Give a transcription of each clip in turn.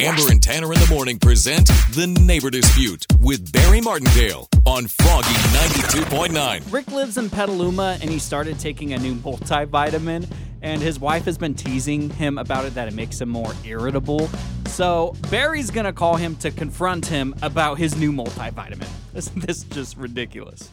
Amber and Tanner in the morning present The Neighbor Dispute with Barry Martindale on Froggy 92.9. Rick lives in Petaluma and he started taking a new multivitamin, and his wife has been teasing him about it that it makes him more irritable. So Barry's gonna call him to confront him about his new multivitamin. This, this is just ridiculous.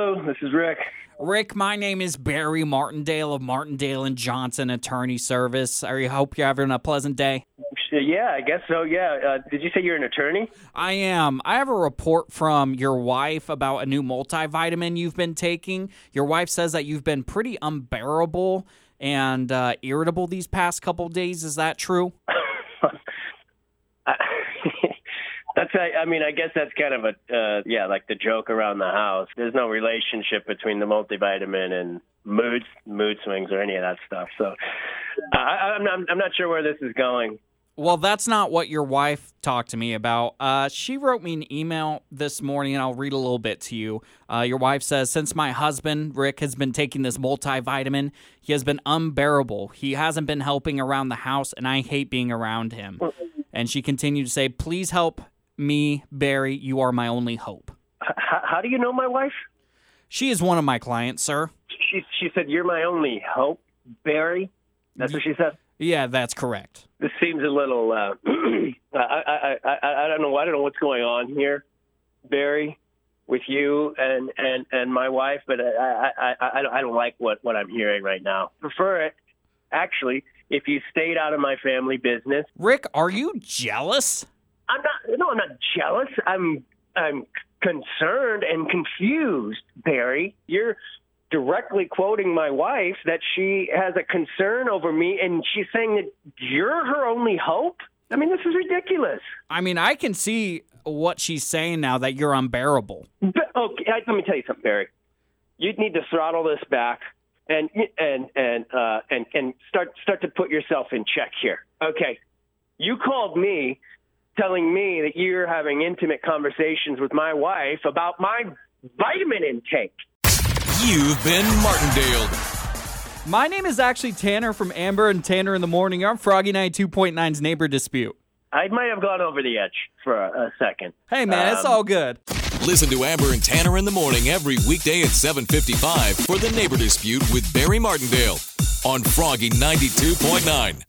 Hello, this is Rick. Rick, my name is Barry Martindale of Martindale and Johnson Attorney Service. I hope you're having a pleasant day. Yeah, I guess so. Yeah. Uh, did you say you're an attorney? I am. I have a report from your wife about a new multivitamin you've been taking. Your wife says that you've been pretty unbearable and uh, irritable these past couple days. Is that true? That's I, I mean I guess that's kind of a uh, yeah like the joke around the house. There's no relationship between the multivitamin and mood mood swings or any of that stuff. So I, I'm not, I'm not sure where this is going. Well, that's not what your wife talked to me about. Uh, she wrote me an email this morning, and I'll read a little bit to you. Uh, your wife says, Since my husband, Rick, has been taking this multivitamin, he has been unbearable. He hasn't been helping around the house, and I hate being around him. And she continued to say, Please help me, Barry. You are my only hope. H- how do you know my wife? She is one of my clients, sir. She she said you're my only hope, Barry. That's what she said. Yeah, that's correct. This seems a little. Uh, I, I I I don't know. I don't know what's going on here, Barry, with you and and and my wife. But I I I, I don't like what what I'm hearing right now. Prefer it, actually, if you stayed out of my family business. Rick, are you jealous? I'm not. No, I'm not jealous. I'm I'm concerned and confused, Barry. You're directly quoting my wife that she has a concern over me, and she's saying that you're her only hope. I mean, this is ridiculous. I mean, I can see what she's saying now that you're unbearable. But, okay, let me tell you something, Barry. You need to throttle this back and and and uh, and and start start to put yourself in check here. Okay, you called me telling me that you're having intimate conversations with my wife about my vitamin intake. You've been Martindale. My name is actually Tanner from Amber and Tanner in the Morning. I'm Froggy 92.9's Neighbor Dispute. I might have gone over the edge for a, a second. Hey, man, it's Um, all good. Listen to Amber and Tanner in the morning every weekday at 7:55 for The Neighbor Dispute with Barry Martindale on Froggy 92.9.